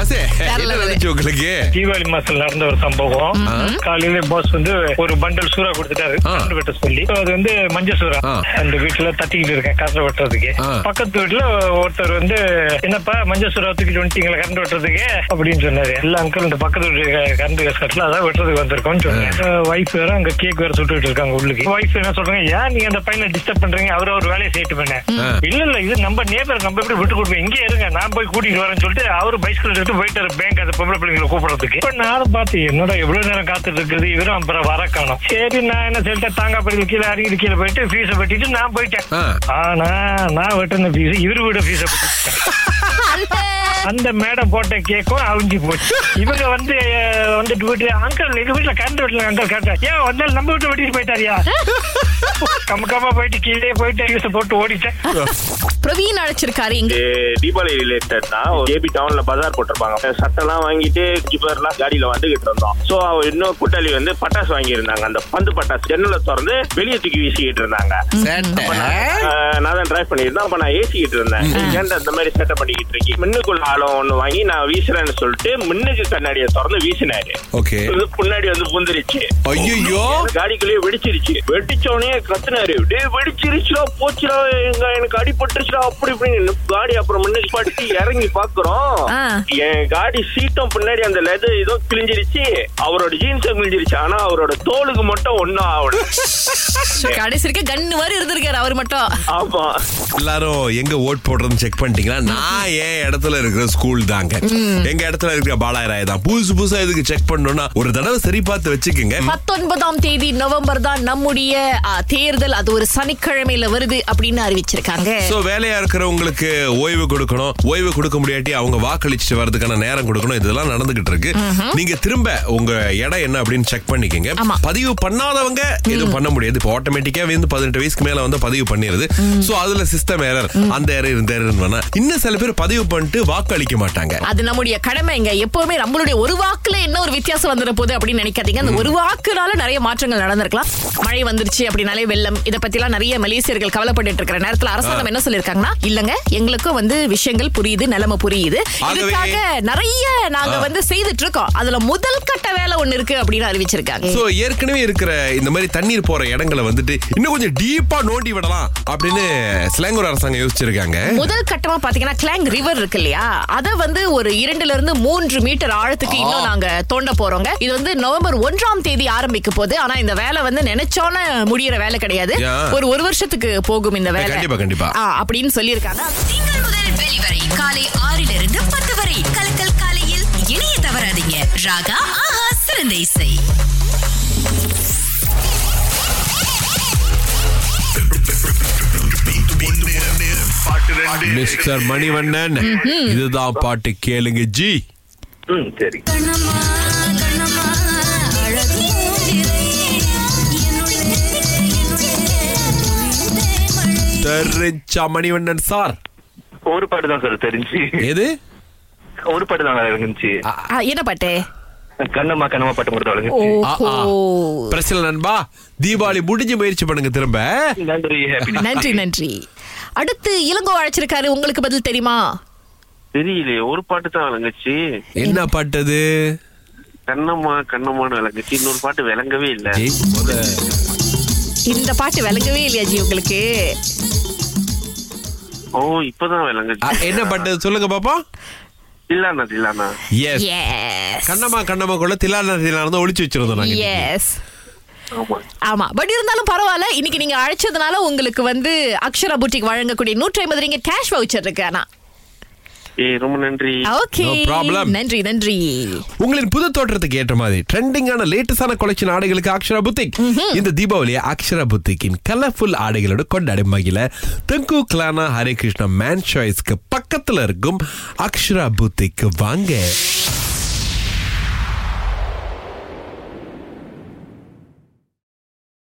Bus என்ன level. நடந்துச்சு உங்களுக்கு? தீபாவளி மாசத்துல நடந்த ஒரு சம்பவம். காலையில பாஸ் வந்து ஒரு பண்டல் சூறா கொடுத்துட்டாரு. ஆ. கரண்ட் வெட்ட சொல்லி. So, அது வந்து மஞ்சள் சூறா. அந்த வீட்டுல தட்டிக்கிட்டு இருக்கேன் கரண்ட் வெட்டுறதுக்கு. பக்கத்து வீட்டுல ஒருத்தர் வந்து என்னப்பா மஞ்சள் சூறா தூக்கிட்டு வந்துட்டீங்களா கரண்ட் வெட்டுறதுக்கு? அப்படின்னு சொன்னாரு. எல்லா அங்கிள் இந்த பக்கத்து வீட்டு கரண்ட் கட்டல அதான் வெட்டுறதுக்கு வந்திருக்கோம்னு சொன்னேன் ஒய்ஃப் வேற அங்க கேக் வேற சுட்டுட்டு இருக்காங்க உள்ளுக்கு. ஒய்ஃப் என்ன சொல்றாங்க ஏன் நீங்க அந்த பையனை டிஸ்டர்ப் பண்றீங்க? அவர் ஒரு வேலையை செய்யிட்டு பண்ணேன் இல்ல இல்ல இது நம்ம நேபர் நம்ம எப்படி விட்டு கொடுப்போம்? இங்கே இருங்க நான் போய் கூட்டிட்டு வரேன்னு சொல்லிட்டு அவரு பைஸ்கிள் எடுத்து போயிட்டாரு பேங்க் அந்த பொம்பளை பிள்ளைங்களை கூப்பிடுறதுக்கு? இப்ப நானும் பார்த்து என்னடா எவ்வளவு நேரம் காத்துட்டு இருக்குது? இவரும் அப்புறம் வர காணும். சரி நான் என்ன சொல்லிட்டேன்? தாங்கா படி கீழே அருகி கீழே போயிட்டு ஃபீஸை வெட்டிட்டு நான் போயிட்டேன். ஆனா நான் வெட்டின ஃபீஸ் இவரு விட ஃபீஸை அந்த மேடம் போட்ட கேக்கும் அழிஞ்சு போச்சு. இவங்க வந்து வந்துட்டு போயிட்டு அங்கிள் எங்க வீட்டுல கரண்ட் வீட்டுல அங்கிள் கேட்டேன் ஏன் வந்தாலும் நம்ம வீட்டை வெட்டிட்டு போயிட்டாரியா? கம்ம கம்மா போயிட்டு கீழே போயிட்டு ஃபீஸை போட்டு ஓடிட்டேன். பிரவீன் அழைச்சிருக்காரு இங்க. தீபாவளி ரிலேட்டட் தான் ஏபி டவுன்ல பஜார் போட்டிருப்பாங்க. சட்டெல்லாம் வாங்கிட்டு ஜிப்பர்லாம் காடியில வந்துகிட்டு இருந்தோம். சோ இன்னும் கூட்டாளி வந்து பட்டாசு வாங்கி இருந்தாங்க அந்த பந்து பட்டாசு ஜன்னலை திறந்து வெளியே தூக்கி வீசிக்கிட்டு இருந்தாங்க. சேட்டை நான் தான் டிரைவ் பண்ணிருந்தேன் அப்ப நான் ஏசிக்கிட்டு இருந்தேன். ஏன்டா இந்த மாதிரி செட்டப் பண்ணிக்கிட்டு இருக்கி? மின்னுக்குள்ள ஆழம் ஒண்ணு வாங்கி நான் வீசுறேன்னு சொல்லிட்டு மின்னுக்கு கண்ணாடியை திறந்து வீசினாரு. ஓகே. இது முன்னாடி வந்து புந்துருச்சு. ஐயோ காடிக்குள்ளேயே வெடிச்சிருச்சு. வெடிச்சோடனே கத்துனாரு டேய் வெடிச்சிருச்சுடா போச்சுடா எங்க எனக்கு அடிபட்டுருச்சுடா அப்படி இப்படின்னு காடி அப்புறம் முன்னுக்கு படுத்து இறங்கி பாக்குறோம். என் காடி சீட்டும் பின்னாடி அந்த லெதர் ஏதோ கிழிஞ்சிருச்சு. அவரோட ஜீன்ஸும் கிழிஞ்சிருச்சு. ஆனா அவரோட தோலுக்கு மட்டும் ஒண்ணும் ஆகல. கடைசி இருக்க கண்ணு மாதிரி இருந்திருக்காரு அவர் மட்டும். ஆமா. எல்லாரும் எங்க ஓட் போடுறதுன்னு செக் பண்ணிட்டீங்களா? நான் என் இடத்துல இருக்கிற ஸ்கூல் தாங்க. எங்க இடத்துல இருக்கிற பாலாயராய் தான். புதுசு புதுசா இதுக்கு செக் பண்ணணும்னா ஒரு தடவை சரி பார்த்து வச்சுக்கோங்க. பத்தொன்பதாம் தேதி நவம்பர் தான் நம்முடைய தேர்தல். அது ஒரு சனிக்கிழமையில வருது அப்படின்னு அறிவிச்சிருக்காங்க. சோ வேலையா இருக்கிறவங்களுக்கு ஓய்வு கொடுக்கணும். ஓய்வு கொடுக்க முடியாட்டி அவங்க வாக்களிச்சுட்டு வர்றதுக்கான நேரம் கொடுக்கணும். இதெல்லாம் நடந்துகிட்டு இருக்கு. நீங்க திரும்ப உங்க இடம் என்ன அப்படின்னு செக் பண்ணிக்கங்க. பதிவு பண்ணாதவங்க எதுவும் பண்ண முடியாது. இப்போ ஆட்டோமேட்டிக்கா வந்து பதினெட்டு வயசுக்கு மேல வந்து பதிவு பண்ணிருது. சோ அதுல சிஸ்டம் ஏரர் அந்த ஏரர் இந்த ஏரர் வேணா இன்னும் சில பேர் பதிவு பண்ணிட்டு வாக்களிக்க மாட்டாங்க. அது நம்முடைய கடமைங்க எப்பவுமே நம்மளுடைய ஒரு வாக்குல என்ன ஒரு வித்தியாசம் வந்துட போகுது அப்படின்னு நினைக்காதீங்க. அந்த ஒரு வாக்குனால நிறைய மாற்றங்கள் நடந்திருக்கலாம். மழை வந்துருச்சு அப்படின்னாலே வெள்ளம். இத பத்தி எல்லாம் நிறைய மலேசியர்கள் கவலைப்பட்டு இருக்கிற நேரத்துல அரசாங்கம் என்ன சொல்லிருக்காங்கன்னா இல்லங்க எங்களுக்கும் வந்து விஷயங்கள் புரியுது நிலைமை புரியுது. இதுக்காக நிறைய நாங்க வந்து செய்துட்டு இருக்கோம் அதுல முதல் கட்ட வேலை ஒண்ணு இருக்கு அப்படின்னு அறிவிச்சிருக்காங்க. சோ ஏற்கனவே இருக்கிற இந்த மாதிரி தண்ணீர் போற இடங்களை வந்துட்டு இன்னும் கொஞ்சம் டீப்பா நோண்டி விடலாம் அப்படின்னு சிலாங்கூர் அரசாங்கம் யோசிச்சிருக்காங்க. முதல் கட்டமா பாத்தீங்கன்னா கிளாங் ரிவர் இருக்கு இல்லையா? அத வந்து ஒரு இரண்டுல இருந்து மூன்று மீட்டர் ஆழத்துக்கு இன்னும் நாங்க தோண்ட போறோங்க. இது வந்து நவம்பர் ஒன்றாம் தேதி ஆரம்பிக்க போகுது. ஆனா இந்த வேலை வந்து நினைச்சோன முடியற வேலை கிடையாது. ஒரு ஒரு வருஷத்துக்கு போகும் இந்த வேலை. கண்டிப்பா, கண்டிப்பா. அப்படின்னு சொல்லியிருக்காங்க. திங்கள் முதல் வெளிவரை காலை ஆறிலிருந்து பத்து வரை. கலக்கல் காலையில் இணைய தவறாதீங்க. ராகா ஆஹா சிறந்த இசை. மிஸ்டர் மணிவண்ணன் இதுதான் பாட்டு கேளுங்க ஜி. சரி. தெரிஞ்சா மணிவண்ணன் சார். ஒரு பாட்டு தான் சார் தெரிஞ்சு. எது? ஒரு பாட்டு தான் இருந்துச்சு ஆ, என்ன பாட்டு? கண்ணம்மா கண்ணம்மா பாட்டு மட்டும். பிரச்சனை நண்பா தீபாவளி முடிஞ்சு முயற்சி பண்ணுங்க திரும்ப. நன்றி ஹாப்பி நன்றி நன்றி. அடுத்து இளங்கோ அழைச்சிருக்காரு உங்களுக்கு பதில் தெரியுமா? தெரியலையே ஒரு பாட்டு தான் விளங்குச்சு. என்ன பாட்டு அது? கண்ணம்மா கண்ணம்மான்னு விளங்குச்சு. இன்னொரு பாட்டு விளங்கவே இல்ல. இந்த பாட்டு விளங்கவே இல்லையா ஜி உங்களுக்கு? ஓ இப்பதான் விளங்குச்சு. என்ன பாட்டு? சொல்லுங்க பாப்பா இல்லாண்ணா இல்லாண்ணா எஸ் எஸ் கண்ணம்மா கண்ணம்மாக்குள்ள திலான திலான ஒளிச்சு வச்சிருந்தோம் நாங்க. எஸ் ஆமா. ஆமா. பட் இருந்தாலும் பரவாயில்ல. இன்னைக்கு நீங்க அழைச்சதுனால உங்களுக்கு வந்து அக்ஷரா புட்டிக் வழங்கக்கூடிய நூற்றி ஐம்பது ரிங்க கேஷ் வவுச்சர் இருக்கு ஆனா ரொம்ப நன்றி. ஓகே. நன்றி நன்றி. உங்களின் புது தோற்றத்துக்கு ஏற்ற மாதிரி ட்ரெண்டிங்கான லேட்டஸ்டான கொலெக்ஷன் ஆடைகளுக்கு அக்ஷரா புத்திக் இந்த தீபாவளியை அக்ஷரா புத்திக்கின் கலர்ஃபுல் ஆடைகளோட கொண்டாடி மகிழ Tengku Kelana Hare Krishna Man சாய்ஸ்க்கு பக்கத்துல இருக்கும் அக்ஷரா புத்திக்கு வாங்க.